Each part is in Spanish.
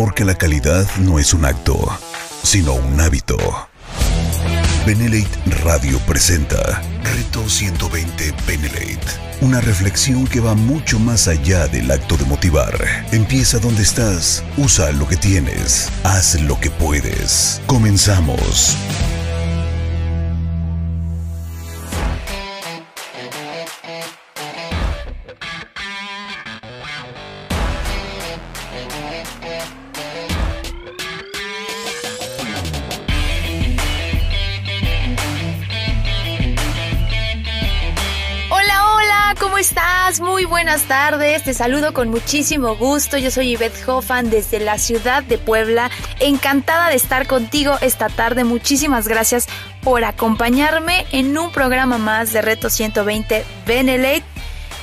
Porque la calidad no es un acto, sino un hábito. Benelate Radio presenta Reto 120 Benelate. Una reflexión que va mucho más allá del acto de motivar. Empieza donde estás, usa lo que tienes, haz lo que puedes. Comenzamos. Tardes, te saludo con muchísimo gusto. Yo soy Yvette Hoffman desde la ciudad de Puebla. Encantada de estar contigo esta tarde. Muchísimas gracias por acompañarme en un programa más de Reto 120 Benelate.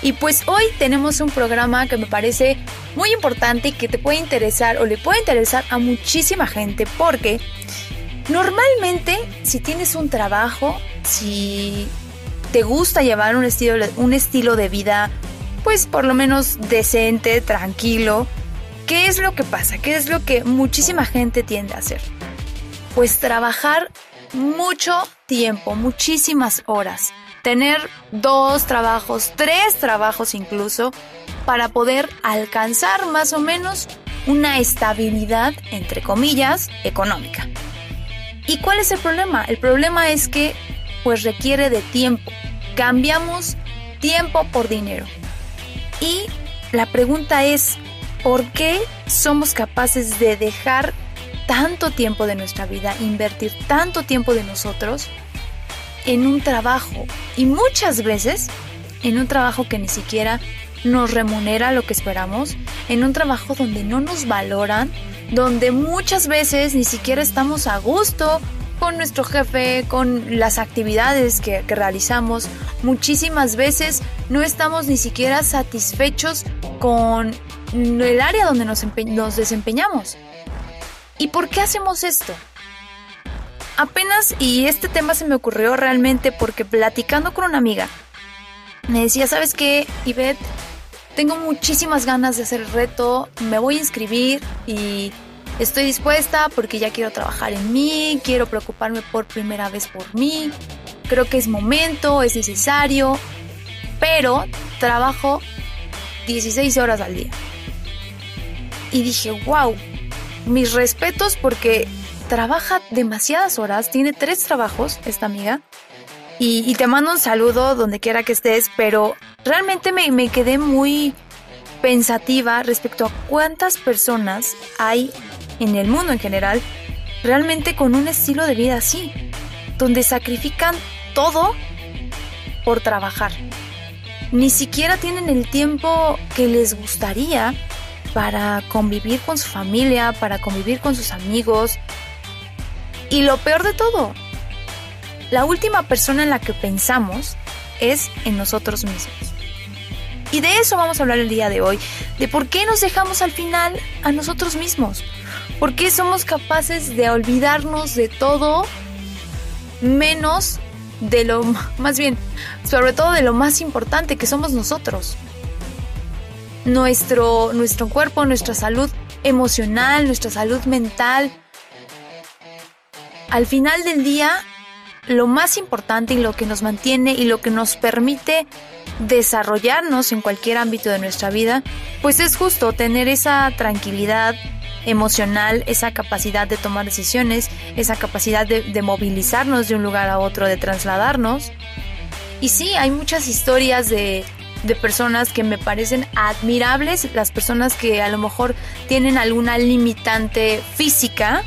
Y pues hoy tenemos un programa que me parece muy importante y que te puede interesar o le puede interesar a muchísima gente porque normalmente si tienes un trabajo, si te gusta llevar un estilo, un estilo de vida, pues por lo menos decente, tranquilo, ¿qué es lo que pasa? ¿Qué es lo que muchísima gente tiende a hacer? Pues trabajar mucho tiempo, muchísimas horas, tener dos trabajos, tres trabajos incluso, para poder alcanzar más o menos una estabilidad, entre comillas, económica. ¿Y cuál es el problema? El problema es que pues requiere de tiempo. Cambiamos tiempo por dinero. Y la pregunta es, ¿por qué somos capaces de dejar tanto tiempo de nuestra vida, invertir tanto tiempo de nosotros en un trabajo? Y muchas veces en un trabajo que ni siquiera nos remunera lo que esperamos, en un trabajo donde no nos valoran, donde muchas veces ni siquiera estamos a gusto con nuestro jefe, con las actividades que, realizamos. Muchísimas veces no estamos ni siquiera satisfechos con el área donde nos, desempeñamos. ¿Y por qué hacemos esto? Apenas, y este tema se me ocurrió realmente porque platicando con una amiga, me decía, ¿sabes qué, Ivette? Tengo muchísimas ganas de hacer el reto, me voy a inscribir y Estoy dispuesta porque ya quiero trabajar en mí, quiero preocuparme por primera vez por mí. Creo que es momento, es necesario, pero trabajo 16 horas al día. Y dije, wow, mis respetos porque trabaja demasiadas horas, tiene tres trabajos esta amiga. Y, te mando un saludo donde quiera que estés, pero realmente me, me quedé muy pensativa respecto a cuántas personas hay en el mundo en general, realmente con un estilo de vida así, donde sacrifican todo por trabajar. Ni siquiera tienen el tiempo que les gustaría para convivir con su familia, para convivir con sus amigos. Y lo peor de todo, la última persona en la que pensamos es en nosotros mismos. Y de eso vamos a hablar el día de hoy, de por qué nos dejamos al final a nosotros mismos. ¿Por qué somos capaces de olvidarnos de todo menos de lo más bien, sobre todo de lo más importante que somos nosotros? Nuestro, nuestro cuerpo, nuestra salud emocional, nuestra salud mental. Al final del día, lo más importante y lo que nos mantiene y lo que nos permite desarrollarnos en cualquier ámbito de nuestra vida, pues es justo tener esa tranquilidad, emocional, esa capacidad de tomar decisiones, esa capacidad de, movilizarnos de un lugar a otro, de trasladarnos. Y sí, hay muchas historias de, de personas que me parecen admirables, las personas que a lo mejor tienen alguna limitante física,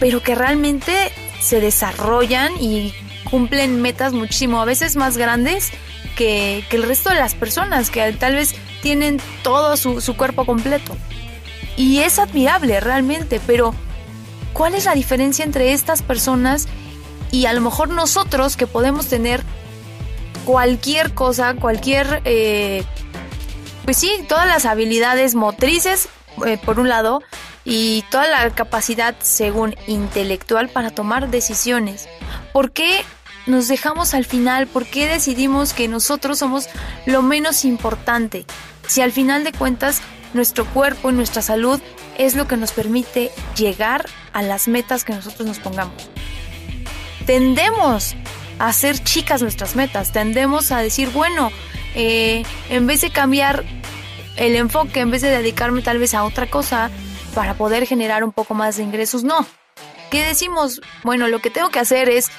pero que realmente se desarrollan y cumplen metas muchísimo, a veces más grandes que, que el resto de las personas, que tal vez tienen todo su, su cuerpo completo. Y es admirable realmente, pero ¿cuál es la diferencia entre estas personas y a lo mejor nosotros que podemos tener cualquier cosa, cualquier, eh, pues sí, todas las habilidades motrices, eh, por un lado, y toda la capacidad, según intelectual, para tomar decisiones. ¿Por qué nos dejamos al final? ¿Por qué decidimos que nosotros somos lo menos importante? Si al final de cuentas nuestro cuerpo y nuestra salud es lo que nos permite llegar a las metas que nosotros nos pongamos. Tendemos a hacer chicas nuestras metas, tendemos a decir, bueno, eh, en vez de cambiar el enfoque, en vez de dedicarme tal vez a otra cosa para poder generar un poco más de ingresos, no. ¿Qué decimos? Bueno, lo que tengo que hacer es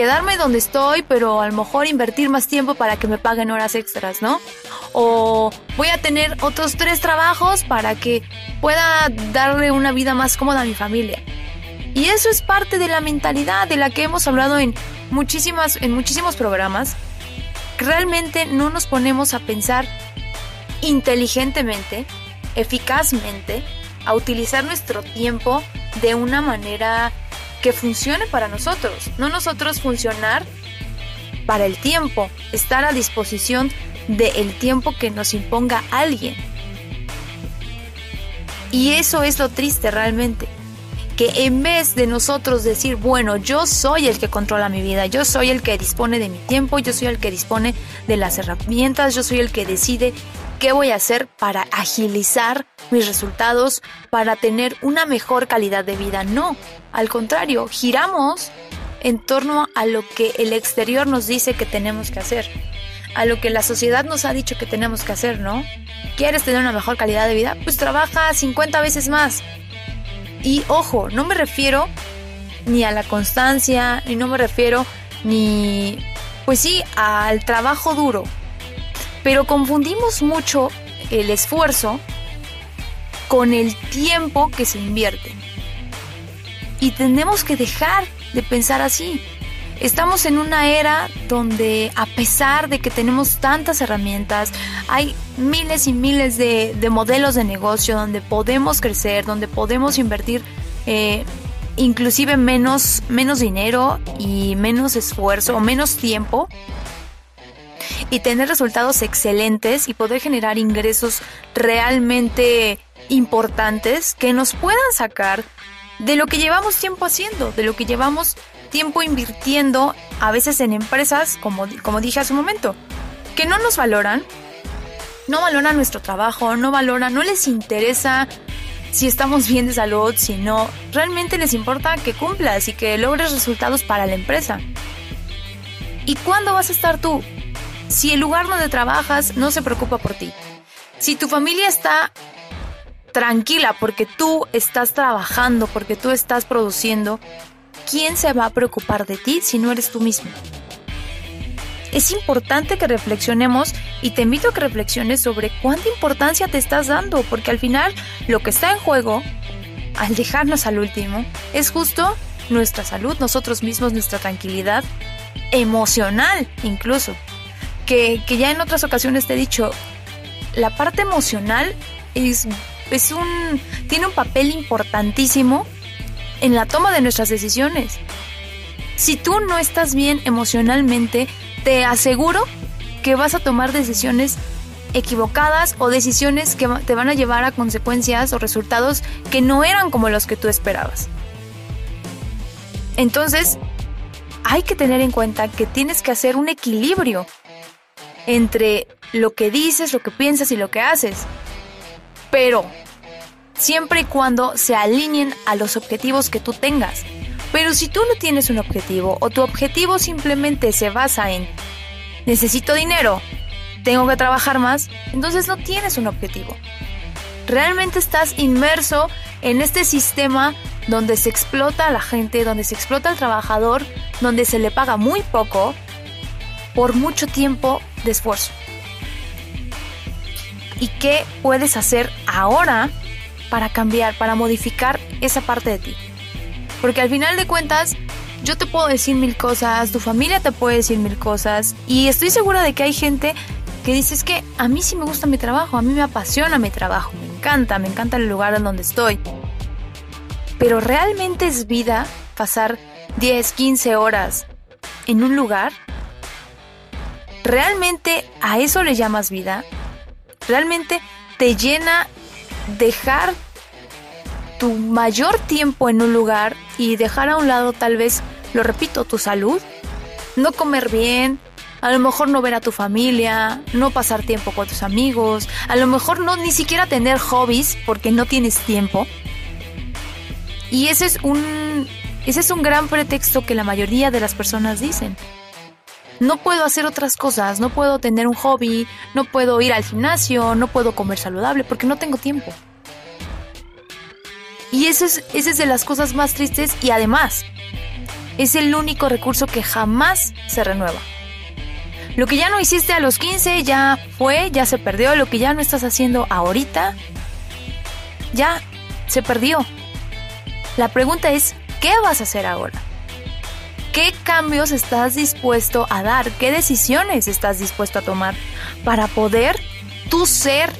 quedarme donde estoy, pero a lo mejor invertir más tiempo para que me paguen horas extras, ¿no? O voy a tener otros tres trabajos para que pueda darle una vida más cómoda a mi familia. Y eso es parte de la mentalidad de la que hemos hablado en muchísimas en muchísimos programas. Realmente no nos ponemos a pensar inteligentemente, eficazmente, a utilizar nuestro tiempo de una manera que funcione para nosotros, no nosotros funcionar para el tiempo, estar a disposición del tiempo que nos imponga alguien. Y eso es lo triste realmente, que en vez de nosotros decir, bueno, yo soy el que controla mi vida, yo soy el que dispone de mi tiempo, yo soy el que dispone de las herramientas, yo soy el que decide qué voy a hacer para agilizar mis resultados, para tener una mejor calidad de vida. No, al contrario, giramos en torno a lo que el exterior nos dice que tenemos que hacer, a lo que la sociedad nos ha dicho que tenemos que hacer, ¿no? ¿Quieres tener una mejor calidad de vida? Pues trabaja 50 veces más. Y ojo, no me refiero ni a la constancia, y no me refiero ni, pues sí, al trabajo duro. Pero confundimos mucho el esfuerzo con el tiempo que se invierte. Y tenemos que dejar de pensar así. Estamos en una era donde a pesar de que tenemos tantas herramientas, hay miles y miles de, modelos de negocio donde podemos crecer, donde podemos invertir eh, inclusive menos, menos dinero y menos esfuerzo o menos tiempo y tener resultados excelentes y poder generar ingresos realmente importantes que nos puedan sacar de lo que llevamos tiempo haciendo, de lo que llevamos tiempo invirtiendo a veces en empresas, como, como dije hace un momento, que no nos valoran, no valoran nuestro trabajo, no valoran, no les interesa si estamos bien de salud, si no, realmente les importa que cumplas y que logres resultados para la empresa. ¿Y cuándo vas a estar tú? Si el lugar donde trabajas no se preocupa por ti, si tu familia está tranquila porque tú estás trabajando, porque tú estás produciendo, ¿quién se va a preocupar de ti si no eres tú mismo? Es importante que reflexionemos y te invito a que reflexiones sobre cuánta importancia te estás dando, porque al final lo que está en juego, al dejarnos al último, es justo nuestra salud, nosotros mismos, nuestra tranquilidad emocional incluso. Que, ya en otras ocasiones te he dicho, la parte emocional es es un, tiene un papel importantísimo en la toma de nuestras decisiones. Si tú no estás bien emocionalmente, te aseguro que vas a tomar decisiones equivocadas o decisiones que te van a llevar a consecuencias o resultados que no eran como los que tú esperabas. Entonces, hay que tener en cuenta que tienes que hacer un equilibrio entre lo que dices, lo que piensas y lo que haces pero siempre y cuando se alineen a los objetivos que tú tengas. Pero si tú no tienes un objetivo o tu objetivo simplemente se basa en necesito dinero, tengo que trabajar más, entonces no tienes un objetivo. Realmente estás inmerso en este sistema donde se explota a la gente, donde se explota al trabajador, donde se le paga muy poco por mucho tiempo de esfuerzo y qué puedes hacer ahora para cambiar, para modificar esa parte de ti. Porque al final de cuentas, yo te puedo decir mil cosas, tu familia te puede decir mil cosas y estoy segura de que hay gente que dice es que a mí sí me gusta mi trabajo, a mí me apasiona mi trabajo, me encanta, me encanta el lugar en donde estoy. Pero realmente es vida pasar 10, 15 horas en un lugar. ¿Realmente a eso le llamas vida? realmente te llena dejar tu mayor tiempo en un lugar y dejar a un lado tal vez, lo repito, tu salud, no comer bien, a lo mejor no ver a tu familia, no pasar tiempo con tus amigos, a lo mejor no ni siquiera tener hobbies porque no tienes tiempo. Y ese es un ese es un gran pretexto que la mayoría de las personas dicen. No puedo hacer otras cosas, no puedo tener un hobby, no puedo ir al gimnasio, no puedo comer saludable porque no tengo tiempo. Y eso es, esa es de las cosas más tristes y además es el único recurso que jamás se renueva. Lo que ya no hiciste a los 15 ya fue, ya se perdió. Lo que ya no estás haciendo ahorita ya se perdió. La pregunta es, ¿qué vas a hacer ahora? ¿Qué cambios estás dispuesto a dar? ¿Qué decisiones estás dispuesto a tomar para poder tú ser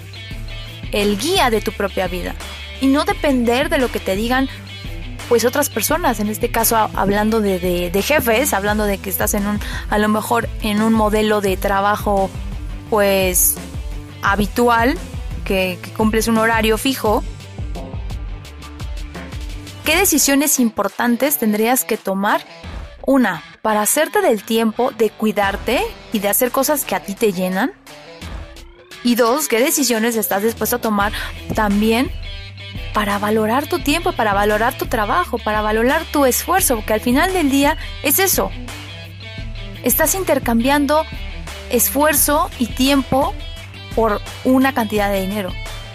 el guía de tu propia vida? Y no depender de lo que te digan pues otras personas, en este caso hablando de, jefes, hablando de que estás en un, a lo mejor en un modelo de trabajo pues habitual, que, que cumples un horario fijo, ¿qué decisiones importantes tendrías que tomar? Una, para hacerte del tiempo de cuidarte y de hacer cosas que a ti te llenan. Y dos, ¿qué decisiones estás dispuesto a tomar también para valorar tu tiempo, para valorar tu trabajo, para valorar tu esfuerzo, porque al final del día es eso. Estás intercambiando esfuerzo y tiempo por una cantidad de dinero.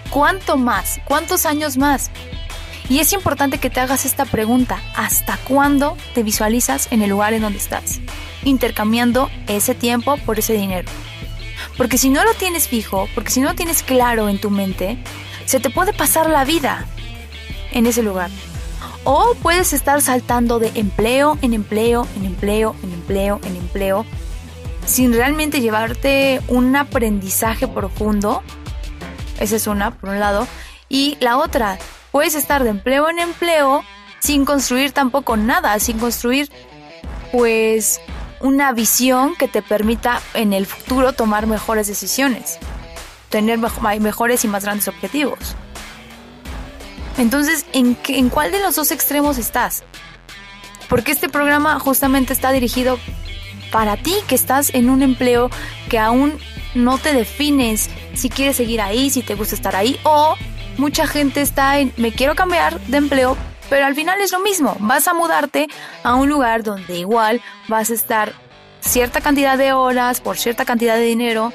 ¿Cuánto más? ¿Cuántos años más? Y es importante que te hagas esta pregunta. ¿Hasta cuándo te visualizas en el lugar en donde estás? Intercambiando ese tiempo por ese dinero. Porque si no lo tienes fijo, porque si no lo tienes claro en tu mente, se te puede pasar la vida en ese lugar. O puedes estar saltando de empleo en empleo, en empleo, en empleo, en empleo, sin realmente llevarte un aprendizaje profundo. Esa es una, por un lado. Y la otra, puedes estar de empleo en empleo sin construir tampoco nada, sin construir pues una visión que te permita en el futuro tomar mejores decisiones tener mejores y más grandes objetivos. Entonces, ¿en, ¿en cuál de los dos extremos estás? Porque este programa justamente está dirigido para ti que estás en un empleo que aún no te defines si quieres seguir ahí, si te gusta estar ahí, o mucha gente está en me quiero cambiar de empleo, pero al final es lo mismo, vas a mudarte a un lugar donde igual vas a estar cierta cantidad de horas por cierta cantidad de dinero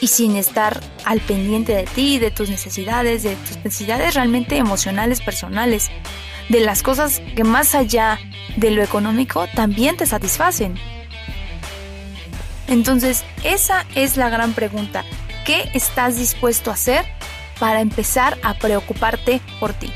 y sin estar al pendiente de ti, de tus necesidades, de tus necesidades realmente emocionales, personales, de las cosas que más allá de lo económico también te satisfacen. Entonces, esa es la gran pregunta. ¿Qué estás dispuesto a hacer para empezar a preocuparte por ti?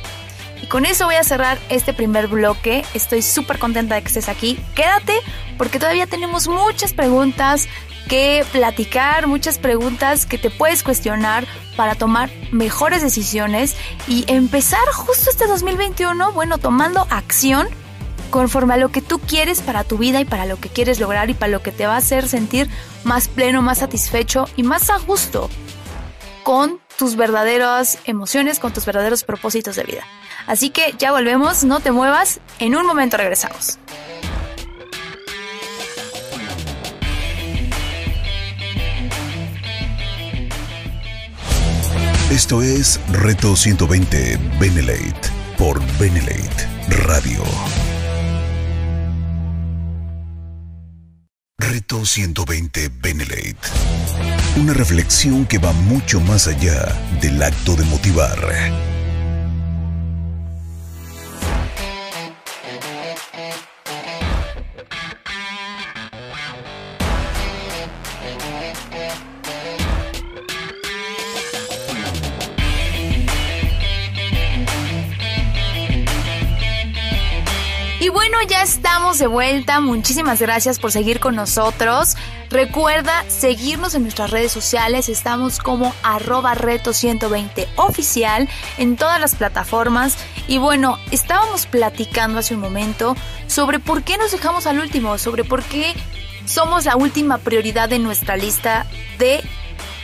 Y con eso voy a cerrar este primer bloque. Estoy súper contenta de que estés aquí. Quédate porque todavía tenemos muchas preguntas, que platicar, muchas preguntas que te puedes cuestionar para tomar mejores decisiones y empezar justo este 2021, bueno, tomando acción conforme a lo que tú quieres para tu vida y para lo que quieres lograr y para lo que te va a hacer sentir más pleno, más satisfecho y más a gusto con tus verdaderas emociones, con tus verdaderos propósitos de vida. Así que ya volvemos, no te muevas, en un momento regresamos. Esto es Reto 120 Benelate por Benelate Radio. Reto 120 Benelate. Una reflexión que va mucho más allá del acto de motivar ya estamos de vuelta. Muchísimas gracias por seguir con nosotros. Recuerda seguirnos en nuestras redes sociales. Estamos como arroba reto 120 oficial en todas las plataformas. Y bueno, estábamos platicando hace un momento sobre por qué nos dejamos al último, sobre por qué somos la última prioridad de nuestra lista de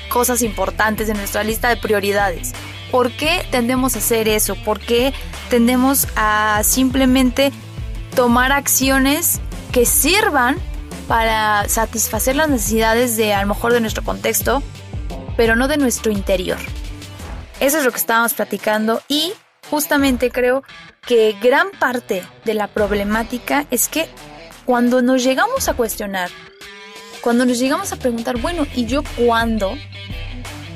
cosas importantes, de nuestra lista de prioridades. ¿Por qué tendemos a hacer eso? ¿Por qué tendemos a simplemente tomar acciones que sirvan para satisfacer las necesidades de a lo mejor de nuestro contexto, pero no de nuestro interior. Eso es lo que estábamos platicando y justamente creo que gran parte de la problemática es que cuando nos llegamos a cuestionar, cuando nos llegamos a preguntar, bueno, ¿y yo cuándo?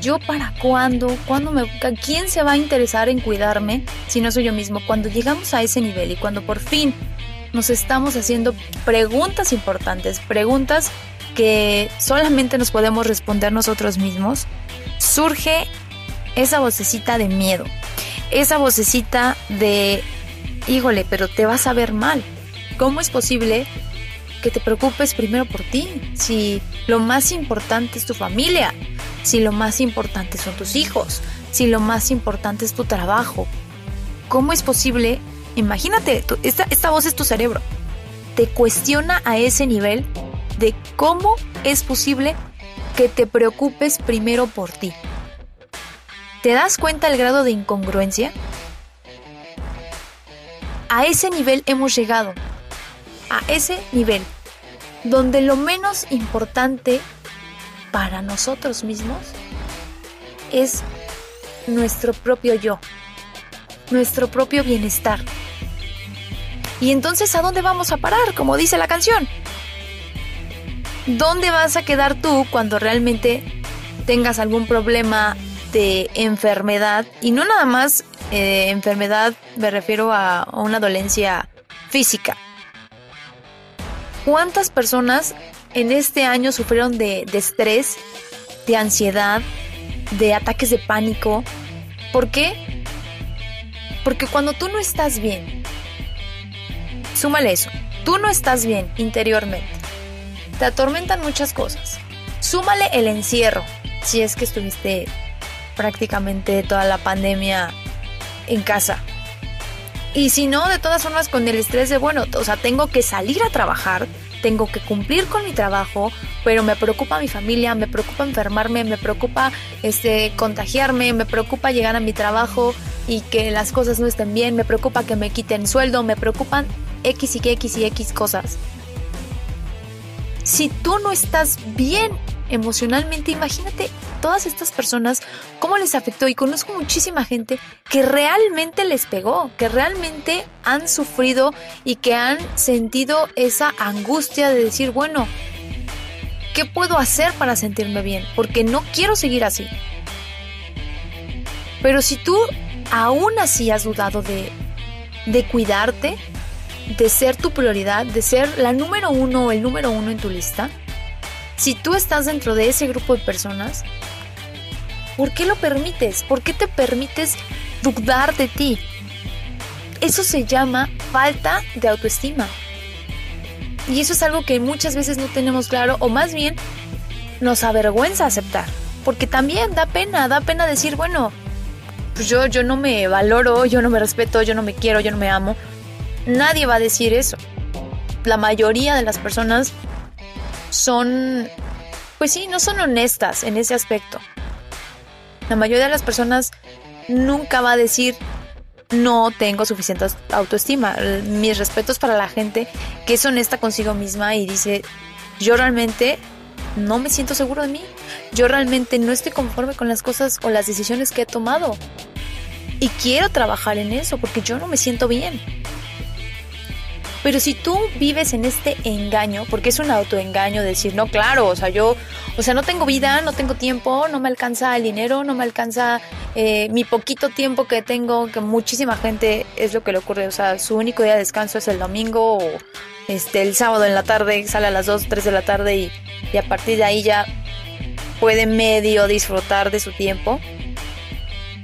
¿Yo para cuándo? ¿Cuándo me, ¿Quién se va a interesar en cuidarme si no soy yo mismo? Cuando llegamos a ese nivel y cuando por fin nos estamos haciendo preguntas importantes, preguntas que solamente nos podemos responder nosotros mismos, surge esa vocecita de miedo, esa vocecita de, híjole, pero te vas a ver mal. ¿Cómo es posible que te preocupes primero por ti? Si lo más importante es tu familia, si lo más importante son tus hijos, si lo más importante es tu trabajo. ¿Cómo es posible? Imagínate, esta, esta voz es tu cerebro. Te cuestiona a ese nivel de cómo es posible que te preocupes primero por ti. ¿Te das cuenta el grado de incongruencia? A ese nivel hemos llegado. A ese nivel. Donde lo menos importante para nosotros mismos es nuestro propio yo. Nuestro propio bienestar. Y entonces, ¿a dónde vamos a parar? Como dice la canción. ¿Dónde vas a quedar tú cuando realmente tengas algún problema de enfermedad, y no nada más eh, enfermedad, me refiero a, una dolencia física. ¿Cuántas personas en este año sufrieron de, de estrés, de ansiedad, de ataques de pánico? ¿Por qué? Porque cuando tú no estás bien, súmale eso, tú no estás bien interiormente, te atormentan muchas cosas. Súmale el encierro, si es que estuviste prácticamente toda la pandemia en casa. Y si no, de todas formas con el estrés de, bueno, o sea, tengo que salir a trabajar, tengo que cumplir con mi trabajo, pero me preocupa mi familia, me preocupa enfermarme, me preocupa este contagiarme, me preocupa llegar a mi trabajo y que las cosas no estén bien, me preocupa que me quiten sueldo, me preocupan X y X y X cosas. Si tú no estás bien emocionalmente, imagínate todas estas personas, cómo les afectó. Y conozco muchísima gente que realmente les pegó, que realmente han sufrido y que han sentido esa angustia de decir, bueno, ¿qué puedo hacer para sentirme bien? Porque no quiero seguir así. Pero si tú aún así has dudado de, de cuidarte, de ser tu prioridad, de ser la número uno o el número uno en tu lista, si tú estás dentro de ese grupo de personas, ¿Por qué lo permites? ¿Por qué te permites dudar de ti? Eso se llama falta de autoestima. Y eso es algo que muchas veces no tenemos claro o más bien nos avergüenza aceptar. Porque también da pena, da pena decir, bueno, pues yo, yo no me valoro, yo no me respeto, yo no me quiero, yo no me amo. Nadie va a decir eso. La mayoría de las personas son, pues sí, no son honestas en ese aspecto. La mayoría de las personas nunca va a decir no tengo suficiente autoestima. Mis respetos para la gente que es honesta consigo misma y dice yo realmente no me siento seguro de mí. Yo realmente no estoy conforme con las cosas o las decisiones que he tomado. Y quiero trabajar en eso porque yo no me siento bien. Pero si tú vives en este engaño, porque es un autoengaño decir, no, claro, o sea, yo, o sea, no tengo vida, no tengo tiempo, no me alcanza el dinero, no me alcanza eh, mi poquito tiempo que tengo, que muchísima gente es lo que le ocurre, o sea, su único día de descanso es el domingo o este, el sábado en la tarde, sale a las 2, 3 de la tarde y, y a partir de ahí ya puede medio disfrutar de su tiempo.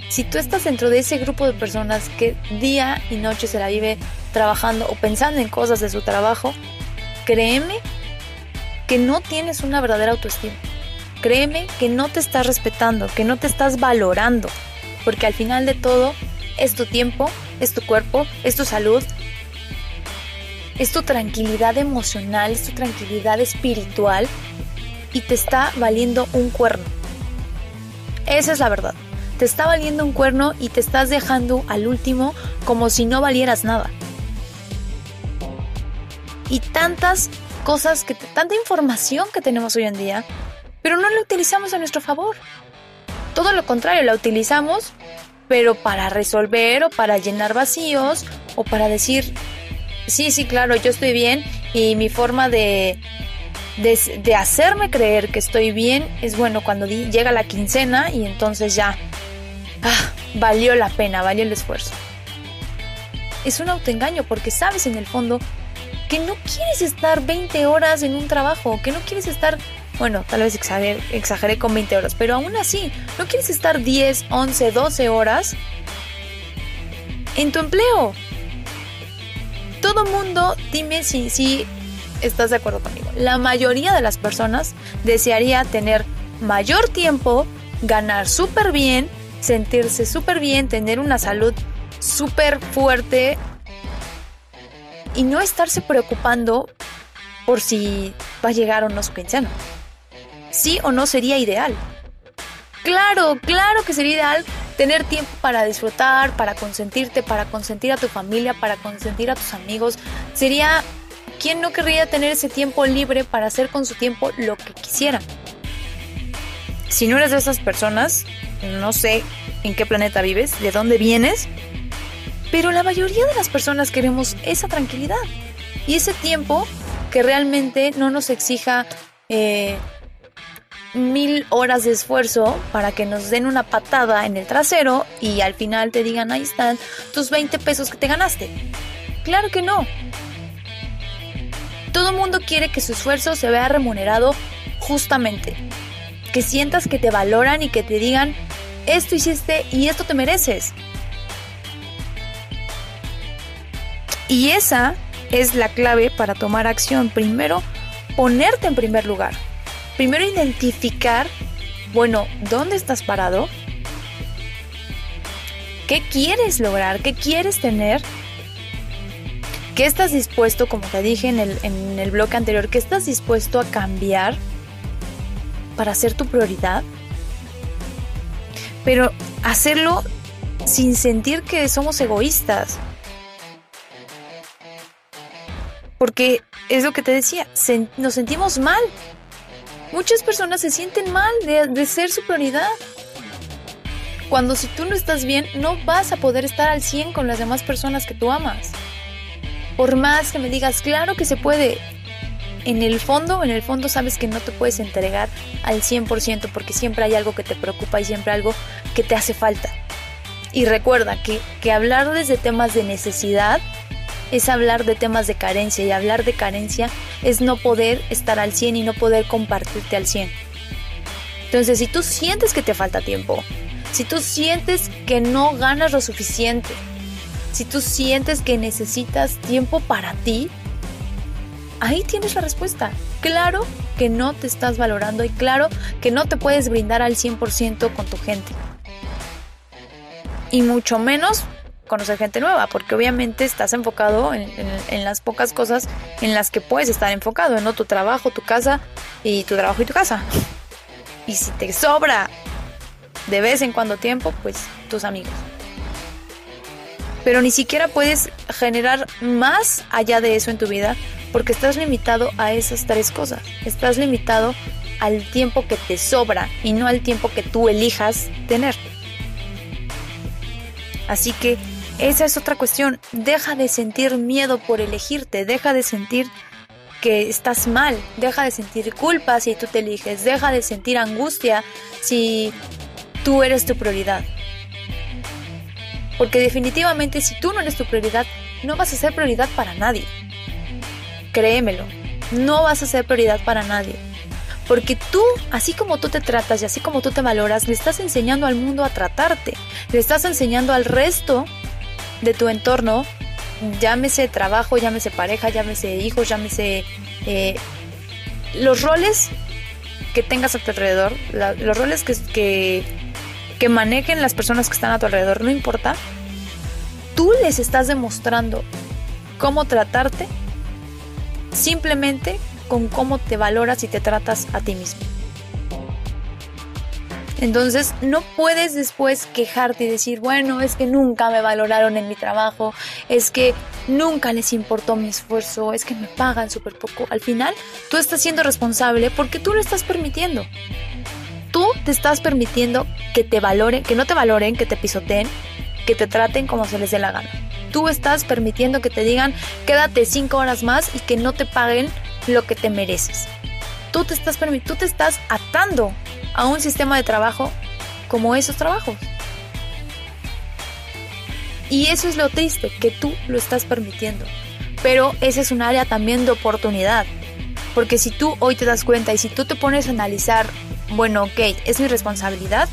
Si tú estás dentro de ese grupo de personas que día y noche se la vive trabajando o pensando en cosas de su trabajo, créeme que no tienes una verdadera autoestima. Créeme que no te estás respetando, que no te estás valorando, porque al final de todo es tu tiempo, es tu cuerpo, es tu salud, es tu tranquilidad emocional, es tu tranquilidad espiritual y te está valiendo un cuerno. Esa es la verdad. Te está valiendo un cuerno y te estás dejando al último como si no valieras nada y tantas cosas, que tanta información que tenemos hoy en día, pero no la utilizamos a nuestro favor. Todo lo contrario, la utilizamos, pero para resolver o para llenar vacíos o para decir, sí, sí, claro, yo estoy bien y mi forma de, de, hacerme creer que estoy bien es bueno cuando llega la quincena y entonces ya, ah, valió la pena, valió el esfuerzo. Es un autoengaño porque sabes en el fondo que no quieres estar 20 horas en un trabajo, que no quieres estar, bueno, tal vez exageré, exageré con 20 horas, pero aún así, no quieres estar 10, 11, 12 horas en tu empleo. Todo mundo, dime si, si estás de acuerdo conmigo. La mayoría de las personas desearía tener mayor tiempo, ganar súper bien, sentirse súper bien, tener una salud súper fuerte y no estarse preocupando por si va a llegar o no su quincena. Sí o no sería ideal. Claro, claro que sería ideal tener tiempo para disfrutar, para consentirte, para consentir a tu familia, para consentir a tus amigos. Sería, ¿quién no querría tener ese tiempo libre para hacer con su tiempo lo que quisiera? Si no eres de esas personas, no sé en qué planeta vives, de dónde vienes, pero la mayoría de las personas queremos esa tranquilidad y ese tiempo que realmente no nos exija eh, mil horas de esfuerzo para que nos den una patada en el trasero y al final te digan ahí están tus 20 pesos que te ganaste. Claro que no. Todo mundo quiere que su esfuerzo se vea remunerado justamente. Que sientas que te valoran y que te digan esto hiciste y esto te mereces. Y esa es la clave para tomar acción. Primero, ponerte en primer lugar. Primero, identificar, bueno, ¿dónde estás parado? ¿Qué quieres lograr? ¿Qué quieres tener? ¿Qué estás dispuesto, como te dije en el, en el bloque anterior, qué estás dispuesto a cambiar para ser tu prioridad? Pero hacerlo sin sentir que somos egoístas. Porque es lo que te decía, nos sentimos mal. Muchas personas se sienten mal de, ser su prioridad. Cuando si tú no estás bien, no vas a poder estar al 100 con las demás personas que tú amas. Por más que me digas, claro que se puede, en el fondo, en el fondo sabes que no te puedes entregar al 100% porque siempre hay algo que te preocupa y siempre algo que te hace falta. Y recuerda que, que hablar desde temas de necesidad es hablar de temas de carencia y hablar de carencia es no poder estar al 100 y no poder compartirte al 100. Entonces, si tú sientes que te falta tiempo, si tú sientes que no ganas lo suficiente, si tú sientes que necesitas tiempo para ti, ahí tienes la respuesta. Claro que no te estás valorando y claro que no te puedes brindar al 100% con tu gente. Y mucho menos conocer gente nueva, porque obviamente estás enfocado en, las pocas cosas en las que puedes estar enfocado, ¿no? Tu trabajo, tu casa y tu trabajo y tu casa. Y si te sobra de vez en cuando tiempo, pues tus amigos. Pero ni siquiera puedes generar más allá de eso en tu vida porque estás limitado a esas tres cosas. Estás limitado al tiempo que te sobra y no al tiempo que tú elijas tener. Así que esa es otra cuestión. Deja de sentir miedo por elegirte, deja de sentir que estás mal, deja de sentir culpa si tú te eliges, deja de sentir angustia si tú eres tu prioridad. Porque definitivamente si tú no eres tu prioridad, no vas a ser prioridad para nadie. Créemelo, no vas a ser prioridad para nadie. Porque tú, así como tú te tratas y así como tú te valoras, le estás enseñando al mundo a tratarte. Le estás enseñando al resto de tu entorno, llámese trabajo, llámese pareja, llámese hijos, llámese eh, los roles que tengas a tu alrededor, los roles que, que, que manejen las personas que están a tu alrededor, no importa, tú les estás demostrando cómo tratarte simplemente con cómo te valoras y te tratas a ti mismo. Entonces no puedes después quejarte y decir, bueno, es que nunca me valoraron en mi trabajo, es que nunca les importó mi esfuerzo, es que me pagan súper poco. Al final, tú estás siendo responsable porque tú lo estás permitiendo. Tú te estás permitiendo que te valoren, que no te valoren, que te pisoteen, que te traten como se les dé la gana. Tú estás permitiendo que te digan, quédate cinco horas más y que no te paguen lo que te mereces. Tú te estás, tú te estás atando a un sistema de trabajo como esos trabajos. Y eso es lo triste, que tú lo estás permitiendo. Pero ese es un área también de oportunidad. Porque si tú hoy te das cuenta y si tú te pones a analizar, bueno, ok, es mi responsabilidad,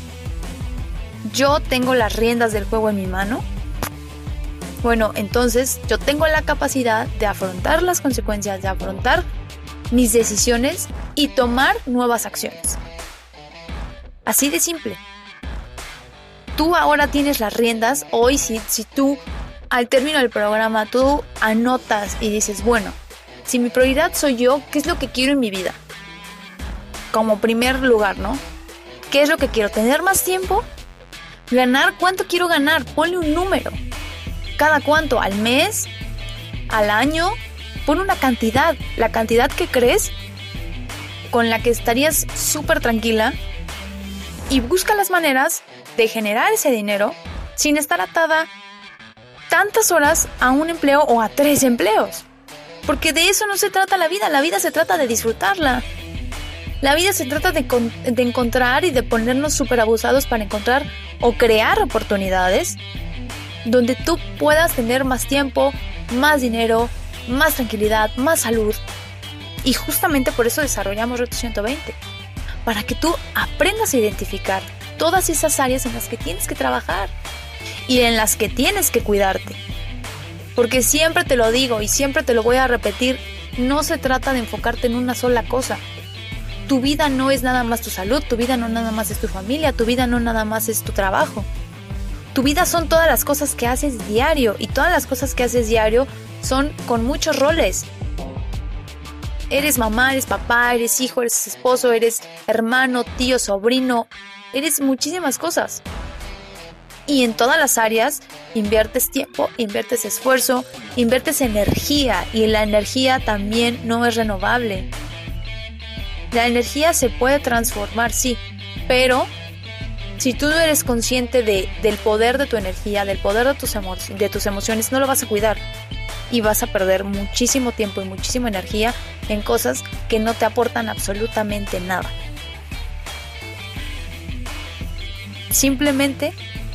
yo tengo las riendas del juego en mi mano, bueno, entonces yo tengo la capacidad de afrontar las consecuencias, de afrontar mis decisiones y tomar nuevas acciones. Así de simple. Tú ahora tienes las riendas. Hoy, si, si tú al término del programa tú anotas y dices, bueno, si mi prioridad soy yo, ¿qué es lo que quiero en mi vida? Como primer lugar, ¿no? ¿Qué es lo que quiero? ¿Tener más tiempo? ¿Ganar? ¿Cuánto quiero ganar? Ponle un número. ¿Cada cuánto? ¿Al mes? ¿Al año? Pon una cantidad. La cantidad que crees con la que estarías súper tranquila y busca las maneras de generar ese dinero sin estar atada tantas horas a un empleo o a tres empleos. Porque de eso no se trata la vida, la vida se trata de disfrutarla. La vida se trata de, encontrar y de ponernos súper abusados para encontrar o crear oportunidades donde tú puedas tener más tiempo, más dinero, más tranquilidad, más salud. Y justamente por eso desarrollamos Reto 120 para que tú aprendas a identificar todas esas áreas en las que tienes que trabajar y en las que tienes que cuidarte. Porque siempre te lo digo y siempre te lo voy a repetir, no se trata de enfocarte en una sola cosa. Tu vida no es nada más tu salud, tu vida no nada más es tu familia, tu vida no nada más es tu trabajo. Tu vida son todas las cosas que haces diario y todas las cosas que haces diario son con muchos roles Eres mamá, eres papá, eres hijo, eres esposo, eres hermano, tío, sobrino, eres muchísimas cosas. Y en todas las áreas inviertes tiempo, inviertes esfuerzo, inviertes energía y la energía también no es renovable. La energía se puede transformar, sí, pero si tú no eres consciente de, del poder de tu energía, del poder de tus, de tus emociones, no lo vas a cuidar y vas a perder muchísimo tiempo y muchísima energía en cosas que no te aportan absolutamente nada. Simplemente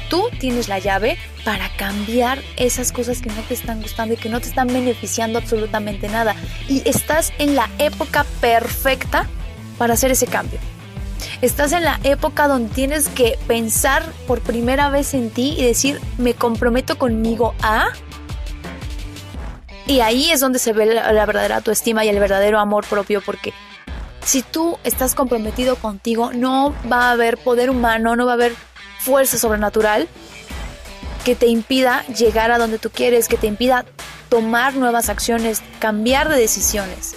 tú tienes la llave para cambiar esas cosas que no te están gustando y que no te están beneficiando absolutamente nada. Y estás en la época perfecta para hacer ese cambio. Estás en la época donde tienes que pensar por primera vez en ti y decir, me comprometo conmigo a y ahí es donde se ve la, verdadera autoestima y el verdadero amor propio, porque si tú estás comprometido contigo, no va a haber poder humano, no va a haber fuerza sobrenatural que te impida llegar a donde tú quieres, que te impida tomar nuevas acciones, cambiar de decisiones.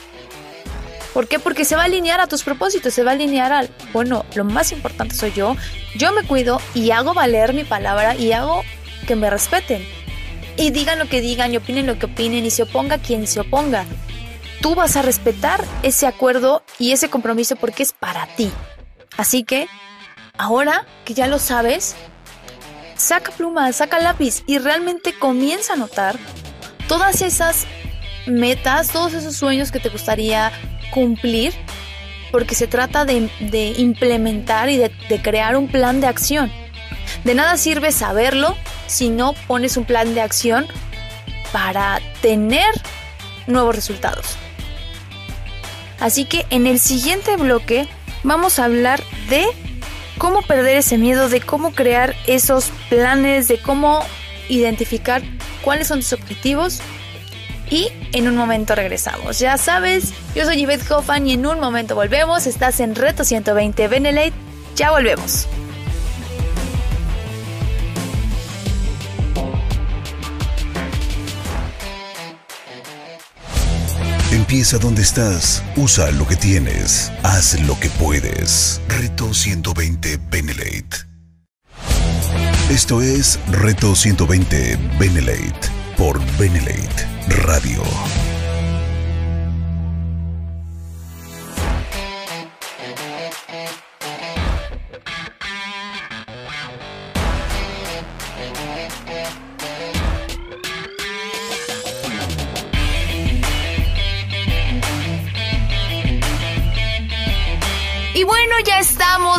¿Por qué? Porque se va a alinear a tus propósitos, se va a alinear al, bueno, lo más importante soy yo, yo me cuido y hago valer mi palabra y hago que me respeten. Y digan lo que digan y opinen lo que opinen y se oponga quien se oponga. Tú vas a respetar ese acuerdo y ese compromiso porque es para ti. Así que, ahora que ya lo sabes, saca pluma, saca lápiz y realmente comienza a notar todas esas metas, todos esos sueños que te gustaría cumplir, porque se trata de, implementar y de crear un plan de acción. De nada sirve saberlo si no pones un plan de acción para tener nuevos resultados. Así que en el siguiente bloque vamos a hablar de cómo perder ese miedo, de cómo crear esos planes, de cómo identificar cuáles son tus objetivos y en un momento regresamos. Ya sabes, yo soy Yvette Hoffman y en un momento volvemos. Estás en Reto 120 Benelete. Ya volvemos. Empieza donde estás, usa lo que tienes, haz lo que puedes. Reto 120 Benelate. Esto es Reto 120 Benelate por Benelate Radio.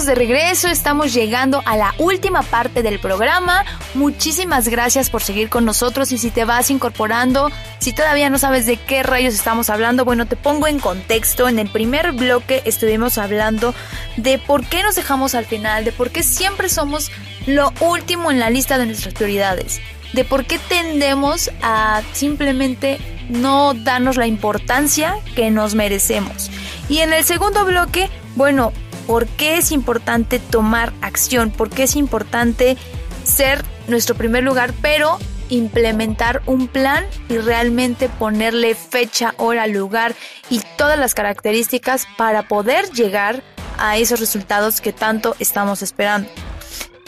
De regreso, estamos llegando a la última parte del programa. Muchísimas gracias por seguir con nosotros y si te vas incorporando, si todavía no sabes de qué rayos estamos hablando, bueno, te pongo en contexto. En el primer bloque estuvimos hablando de por qué nos dejamos al final, de por qué siempre somos lo último en la lista de nuestras prioridades, de por qué tendemos a simplemente no darnos la importancia que nos merecemos. Y en el segundo bloque, bueno, por qué es importante tomar acción, por qué es importante ser nuestro primer lugar, pero implementar un plan y realmente ponerle fecha, hora, lugar y todas las características para poder llegar a esos resultados que tanto estamos esperando.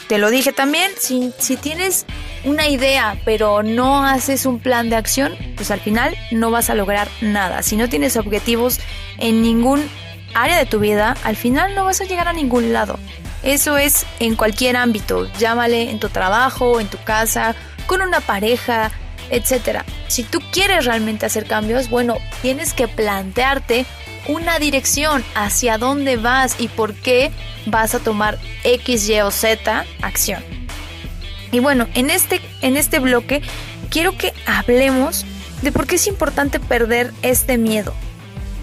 Te lo dije también, si, si tienes una idea pero no haces un plan de acción, pues al final no vas a lograr nada. Si no tienes objetivos en ningún área de tu vida, al final no vas a llegar a ningún lado. Eso es en cualquier ámbito, llámale en tu trabajo, en tu casa, con una pareja, etc. Si tú quieres realmente hacer cambios, bueno, tienes que plantearte una dirección hacia dónde vas y por qué vas a tomar X, Y o Z acción. Y bueno, en este, en este bloque quiero que hablemos de por qué es importante perder este miedo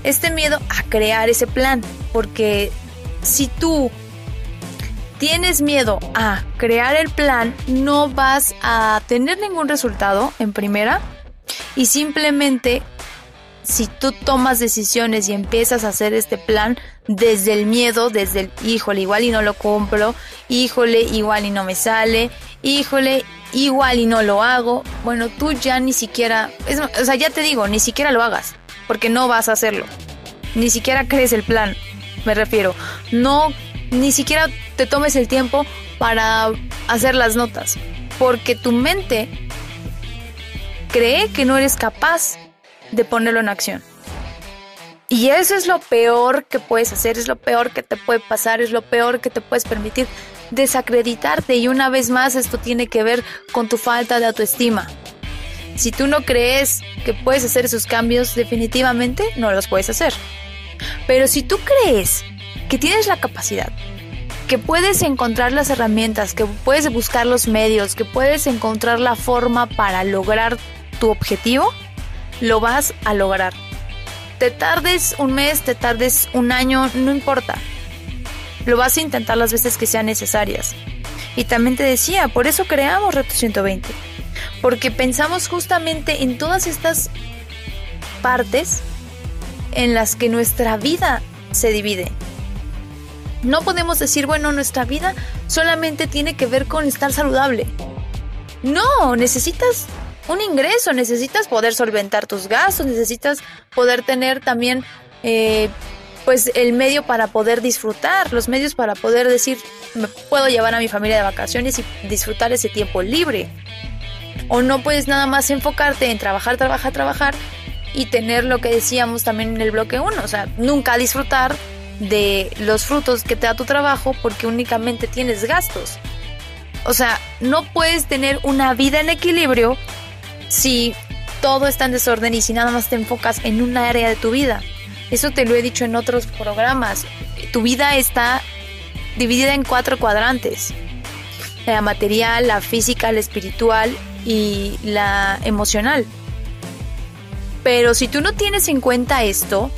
este miedo a crear ese plan, porque si tú tienes miedo a crear el plan, no vas a tener ningún resultado en primera. Y simplemente si tú tomas decisiones y empiezas a hacer este plan desde el miedo, desde el híjole, igual y no lo compro, híjole, igual y no me sale, híjole, igual y no lo hago, bueno, tú ya ni siquiera, o sea, ya te digo, ni siquiera lo hagas porque no vas a hacerlo. Ni siquiera crees el plan, me refiero. No, ni siquiera te tomes el tiempo para hacer las notas, porque tu mente cree que no eres capaz de ponerlo en acción. Y eso es lo peor que puedes hacer, es lo peor que te puede pasar, es lo peor que te puedes permitir desacreditarte. Y una vez más esto tiene que ver con tu falta de autoestima. Si tú no crees que puedes hacer esos cambios, definitivamente no los puedes hacer. Pero si tú crees que tienes la capacidad, que puedes encontrar las herramientas, que puedes buscar los medios, que puedes encontrar la forma para lograr tu objetivo, lo vas a lograr. Te tardes un mes, te tardes un año, no importa. Lo vas a intentar las veces que sean necesarias. Y también te decía, por eso creamos Reto 120 porque pensamos justamente en todas estas partes en las que nuestra vida se divide. No podemos decir, bueno, nuestra vida solamente tiene que ver con estar saludable. No, necesitas un ingreso, necesitas poder solventar tus gastos, necesitas poder tener también eh, pues el medio para poder disfrutar, los medios para poder decir, me puedo llevar a mi familia de vacaciones y disfrutar ese tiempo libre. O no puedes nada más enfocarte en trabajar, trabajar, trabajar y tener lo que decíamos también en el bloque 1, o sea, nunca disfrutar de los frutos que te da tu trabajo porque únicamente tienes gastos. O sea, no puedes tener una vida en equilibrio si todo está en desorden y si nada más te enfocas en una área de tu vida. Eso te lo he dicho en otros programas. Tu vida está dividida en cuatro cuadrantes. La material, la física, la espiritual y la emocional. Pero si tú no tienes en cuenta esto,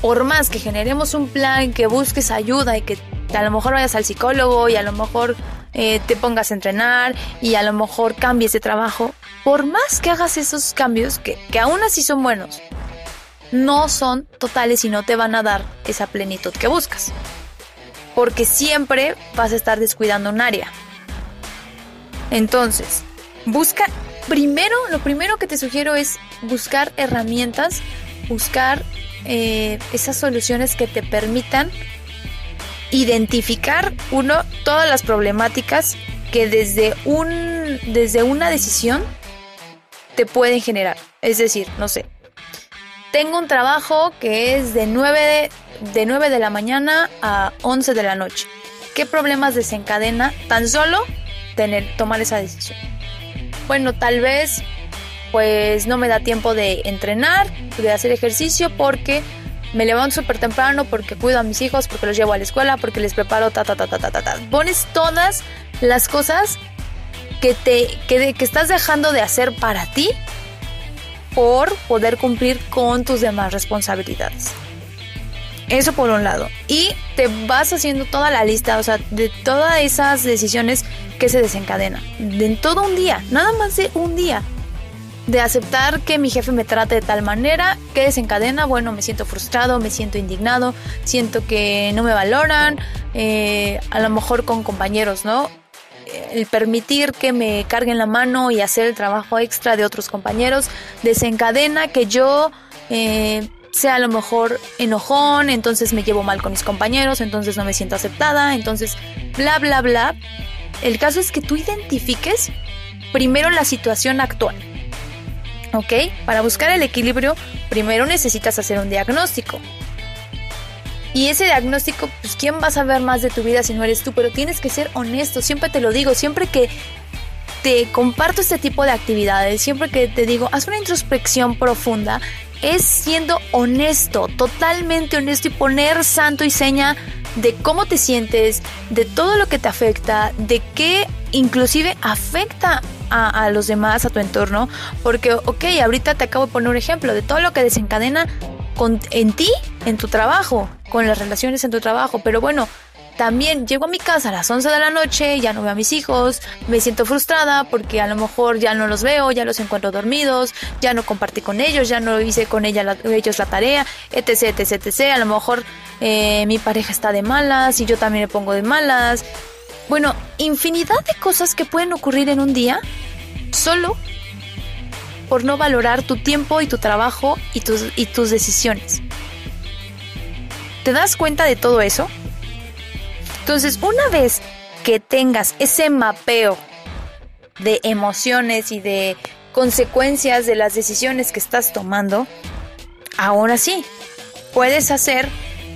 por más que generemos un plan, que busques ayuda y que a lo mejor vayas al psicólogo y a lo mejor eh, te pongas a entrenar y a lo mejor cambies de trabajo, por más que hagas esos cambios, que, que aún así son buenos, no son totales y no te van a dar esa plenitud que buscas. Porque siempre vas a estar descuidando un área. Entonces, Busca, primero, lo primero que te sugiero es buscar herramientas, buscar eh, esas soluciones que te permitan identificar, uno, todas las problemáticas que desde, un, desde una decisión te pueden generar. Es decir, no sé, tengo un trabajo que es de 9 de, 9 de la mañana a 11 de la noche. ¿Qué problemas desencadena tan solo tener, tomar esa decisión? Bueno, tal vez pues no me da tiempo de entrenar, de hacer ejercicio porque me levanto súper temprano, porque cuido a mis hijos, porque los llevo a la escuela, porque les preparo ta ta ta ta ta ta. ta. Pones todas las cosas que te que, que estás dejando de hacer para ti por poder cumplir con tus demás responsabilidades. Eso por un lado. Y te vas haciendo toda la lista, o sea, de todas esas decisiones que se desencadenan. En todo un día, nada más de un día. De aceptar que mi jefe me trate de tal manera, que desencadena, bueno, me siento frustrado, me siento indignado, siento que no me valoran, eh, a lo mejor con compañeros, ¿no? el permitir que me carguen la mano y hacer el trabajo extra de otros compañeros desencadena que yo eh, sea a lo mejor enojón, entonces me llevo mal con mis compañeros, entonces no me siento aceptada, entonces bla, bla, bla. El caso es que tú identifiques primero la situación actual. ¿Ok? Para buscar el equilibrio, primero necesitas hacer un diagnóstico. Y ese diagnóstico, pues quién va a saber más de tu vida si no eres tú, pero tienes que ser honesto, siempre te lo digo, siempre que te comparto este tipo de actividades, siempre que te digo, haz una introspección profunda, es siendo honesto, totalmente honesto y poner santo y seña de cómo te sientes, de todo lo que te afecta, de qué inclusive afecta a, los demás, a tu entorno, porque, ok, ahorita te acabo de poner un ejemplo de todo lo que desencadena en ti, en tu trabajo, con las relaciones en tu trabajo. Pero bueno, también llego a mi casa a las 11 de la noche, ya no veo a mis hijos, me siento frustrada porque a lo mejor ya no los veo, ya los encuentro dormidos, ya no compartí con ellos, ya no hice con ella ellos la tarea, etc, etc, etc. A lo mejor eh, mi pareja está de malas y yo también me pongo de malas. Bueno, infinidad de cosas que pueden ocurrir en un día solo por no valorar tu tiempo y tu trabajo y tus, y tus decisiones. ¿Te das cuenta de todo eso? Entonces, una vez que tengas ese mapeo de emociones y de consecuencias de las decisiones que estás tomando, ahora sí, puedes hacer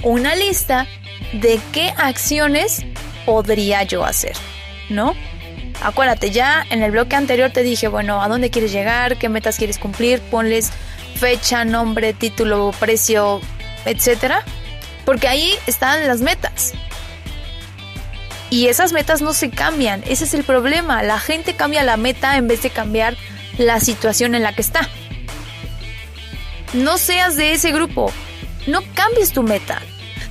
una lista de qué acciones podría yo hacer, ¿no? Acuérdate, ya en el bloque anterior te dije, bueno, ¿a dónde quieres llegar? ¿Qué metas quieres cumplir? Ponles fecha, nombre, título, precio, etcétera. Porque ahí están las metas. Y esas metas no se cambian. Ese es el problema. La gente cambia la meta en vez de cambiar la situación en la que está. No seas de ese grupo. No cambies tu meta.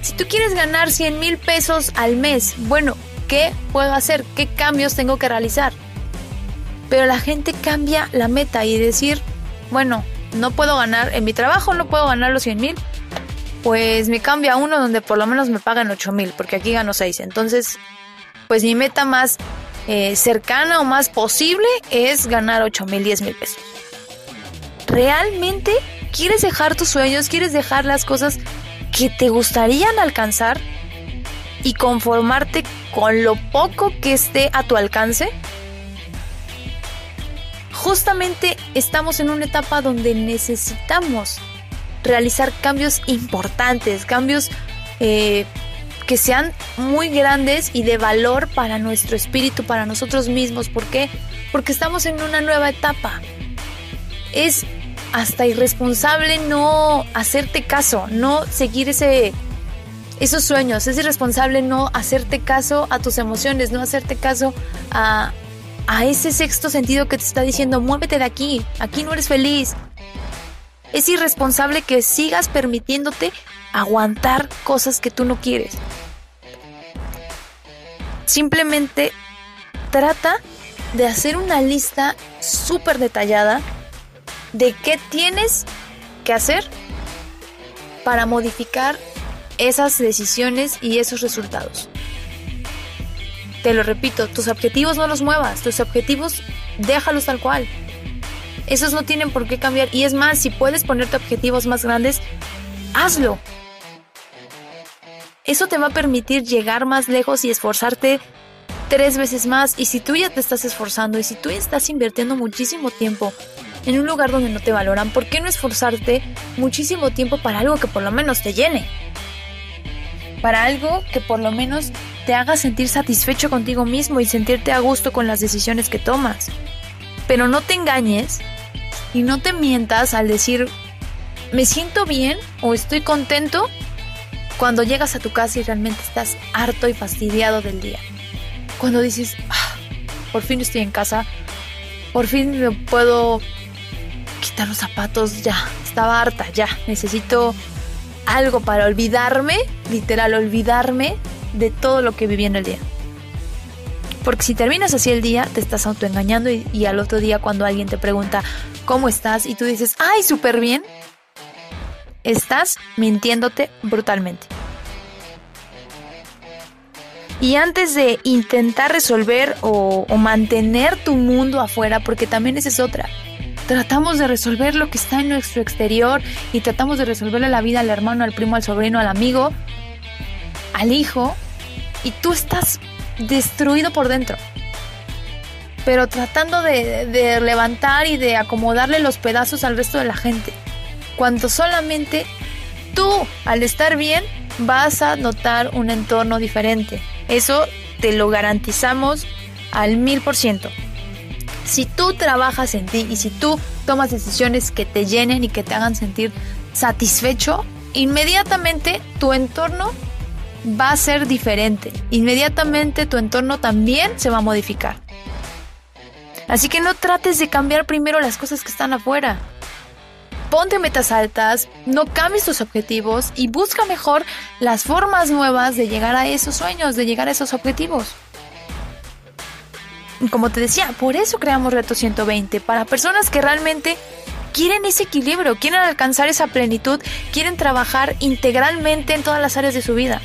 Si tú quieres ganar 100 mil pesos al mes, bueno, ¿Qué puedo hacer? ¿Qué cambios tengo que realizar? Pero la gente cambia la meta y decir, bueno, no puedo ganar, en mi trabajo no puedo ganar los 100 mil, pues me cambia uno donde por lo menos me pagan 8 mil, porque aquí gano 6. Entonces, pues mi meta más eh, cercana o más posible es ganar 8 mil, 10 mil pesos. ¿Realmente quieres dejar tus sueños? ¿Quieres dejar las cosas que te gustarían alcanzar? y conformarte con lo poco que esté a tu alcance? Justamente estamos en una etapa donde necesitamos realizar cambios importantes, cambios eh, que sean muy grandes y de valor para nuestro espíritu, para nosotros mismos. ¿Por qué? Porque estamos en una nueva etapa. Es hasta irresponsable no hacerte caso, no seguir ese esos sueños. Es irresponsable no hacerte caso a tus emociones, no hacerte caso a, a ese sexto sentido que te está diciendo, muévete de aquí, aquí no eres feliz. Es irresponsable que sigas permitiéndote aguantar cosas que tú no quieres. Simplemente trata de hacer una lista súper detallada de qué tienes que hacer para modificar esas decisiones y esos resultados. Te lo repito, tus objetivos no los muevas, tus objetivos déjalos tal cual. Esos no tienen por qué cambiar y es más, si puedes ponerte objetivos más grandes, hazlo. Eso te va a permitir llegar más lejos y esforzarte tres veces más. Y si tú ya te estás esforzando y si tú ya estás invirtiendo muchísimo tiempo en un lugar donde no te valoran, ¿por qué no esforzarte muchísimo tiempo para algo que por lo menos te llene? Para algo que por lo menos te haga sentir satisfecho contigo mismo y sentirte a gusto con las decisiones que tomas. Pero no te engañes y no te mientas al decir, me siento bien o estoy contento cuando llegas a tu casa y realmente estás harto y fastidiado del día. Cuando dices, ah, por fin estoy en casa, por fin me puedo quitar los zapatos, ya, estaba harta, ya, necesito algo para olvidarme, literal, olvidarme de todo lo que viví en el día. Porque si terminas así el día, te estás autoengañando y, al otro día cuando alguien te pregunta cómo estás y tú dices, ay, súper bien, estás mintiéndote brutalmente. Y antes de intentar resolver o, o, mantener tu mundo afuera, porque también esa es otra, tratamos de resolver lo que está en nuestro exterior y tratamos de resolverle la vida al hermano, al primo, al sobrino, al amigo, al hijo, y tú estás destruido por dentro. Pero tratando de, levantar y de acomodarle los pedazos al resto de la gente. Cuando solamente tú, al estar bien, vas a notar un entorno diferente. Eso te lo garantizamos al mil por ciento. Si tú trabajas en ti y si tú tomas decisiones que te llenen y que te hagan sentir satisfecho, inmediatamente tu entorno va a ser diferente. Inmediatamente tu entorno también se va a modificar. Así que no trates de cambiar primero las cosas que están afuera. Ponte metas altas, no cambies tus objetivos y busca mejor las formas nuevas de llegar a esos sueños, de llegar a esos objetivos. Como te decía, por eso creamos Reto 120, para personas que realmente quieren ese equilibrio, quieren alcanzar esa plenitud, quieren trabajar integralmente en todas las áreas de su vida.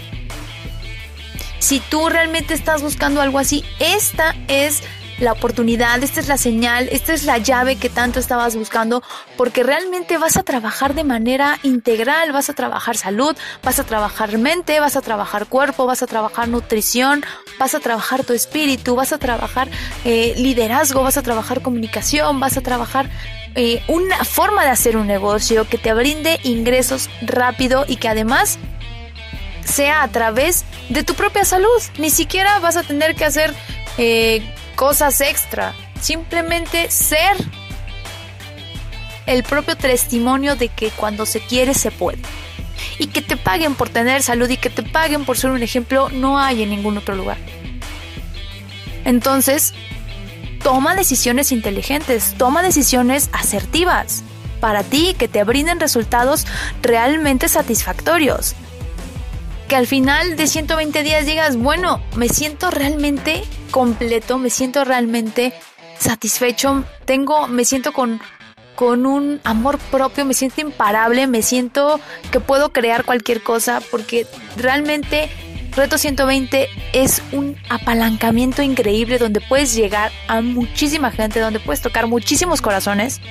Si tú realmente estás buscando algo así, esta es la oportunidad, esta es la señal, esta es la llave que tanto estabas buscando, porque realmente vas a trabajar de manera integral, vas a trabajar salud, vas a trabajar mente, vas a trabajar cuerpo, vas a trabajar nutrición, vas a trabajar tu espíritu, vas a trabajar eh, liderazgo, vas a trabajar comunicación, vas a trabajar eh, una forma de hacer un negocio que te brinde ingresos rápido y que además sea a través de tu propia salud. Ni siquiera vas a tener que hacer eh, cosas extra. Simplemente ser el propio testimonio de que cuando se quiere se puede. Y que te paguen por tener salud y que te paguen por ser un ejemplo no hay en ningún otro lugar. Entonces, toma decisiones inteligentes, toma decisiones asertivas para ti que te brinden resultados realmente satisfactorios. Que al final de 120 días digas, bueno, me siento realmente completo, me siento realmente satisfecho, tengo, me siento con, con un amor propio, me siento imparable, me siento que puedo crear cualquier cosa porque realmente Reto 120 es un apalancamiento increíble donde puedes llegar a muchísima gente, donde puedes tocar muchísimos corazones,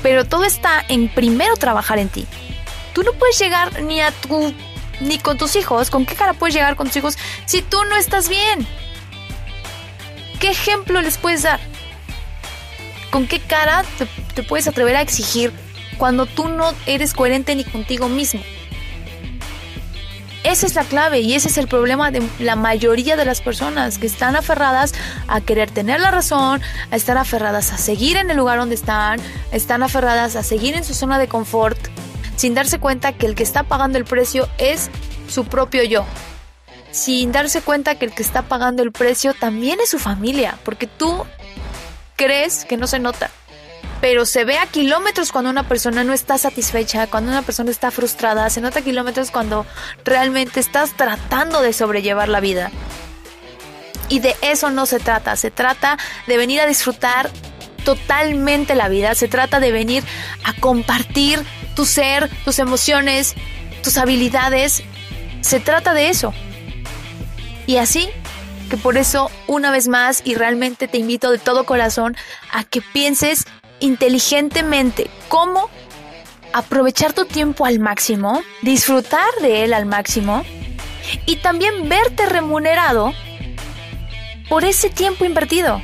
pero todo está en primero trabajar en ti. Tú no puedes llegar ni a tu ni con tus hijos, ¿con qué cara puedes llegar con tus hijos si tú no estás bien? ¿Qué ejemplo les puedes dar? ¿Con qué cara te, puedes atrever a exigir cuando tú no eres coherente ni contigo mismo? Esa es la clave y ese es el problema de la mayoría de las personas que están aferradas a querer tener la razón, a estar aferradas a seguir en el lugar donde están, están aferradas a seguir en su zona de confort, sin darse cuenta que el que está pagando el precio es su propio yo. Sin darse cuenta que el que está pagando el precio también es su familia, porque tú crees que no se nota, pero se ve a kilómetros cuando una persona no está satisfecha, cuando una persona está frustrada, se nota a kilómetros cuando realmente estás tratando de sobrellevar la vida. Y de eso no se trata, se trata de venir a disfrutar totalmente la vida, se trata de venir a compartir tu ser, tus emociones, tus habilidades. Se trata de eso. Y así que por eso, una vez más, y realmente te invito de todo corazón a que pienses inteligentemente cómo aprovechar tu tiempo al máximo, disfrutar de él al máximo y también verte remunerado por ese tiempo invertido.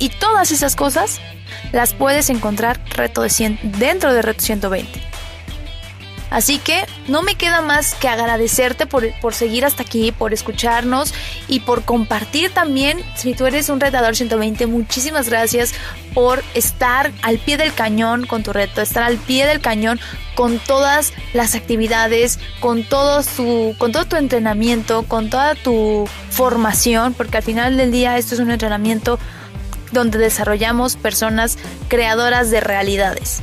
Y todas esas cosas las puedes encontrar reto de dentro de Reto 120. Así que no me queda más que agradecerte por, por, seguir hasta aquí, por escucharnos y por compartir también. Si tú eres un retador 120, muchísimas gracias por estar al pie del cañón con tu reto, estar al pie del cañón con todas las actividades, con todo, su, con todo tu entrenamiento, con toda tu formación, porque al final del día esto es un entrenamiento donde desarrollamos personas creadoras de realidades.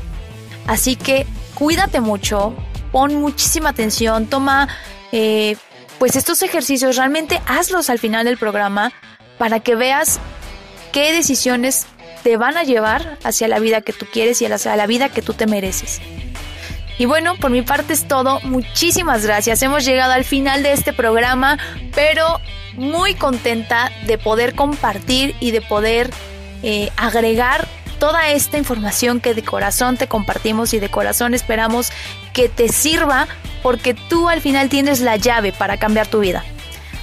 Así que cuídate mucho, pon muchísima atención, toma eh, pues estos ejercicios, realmente hazlos al final del programa para que veas qué decisiones te van a llevar hacia la vida que tú quieres y hacia la vida que tú te mereces. Y bueno, por mi parte es todo. Muchísimas gracias. Hemos llegado al final de este programa, pero muy contenta de poder compartir y de poder eh, agregar toda esta información que de corazón te compartimos y de corazón esperamos que te sirva porque tú al final tienes la llave para cambiar tu vida.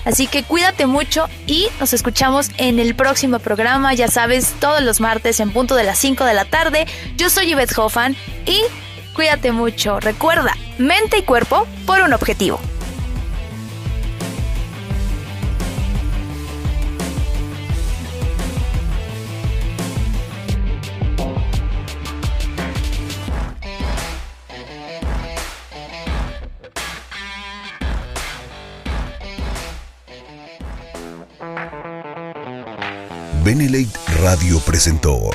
Así que cuídate mucho y nos escuchamos en el próximo programa, ya sabes, todos los martes en punto de las 5 de la tarde. Yo soy Yvette Hoffan y cuídate mucho. Recuerda, mente y cuerpo por un objetivo. Benelate Radio presentó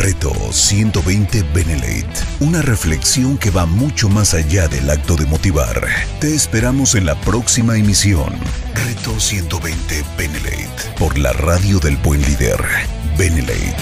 Reto 120 Benelate, una reflexión que va mucho más allá del acto de motivar. Te esperamos en la próxima emisión. Reto 120 Benelate, por la radio del buen líder, Benelate.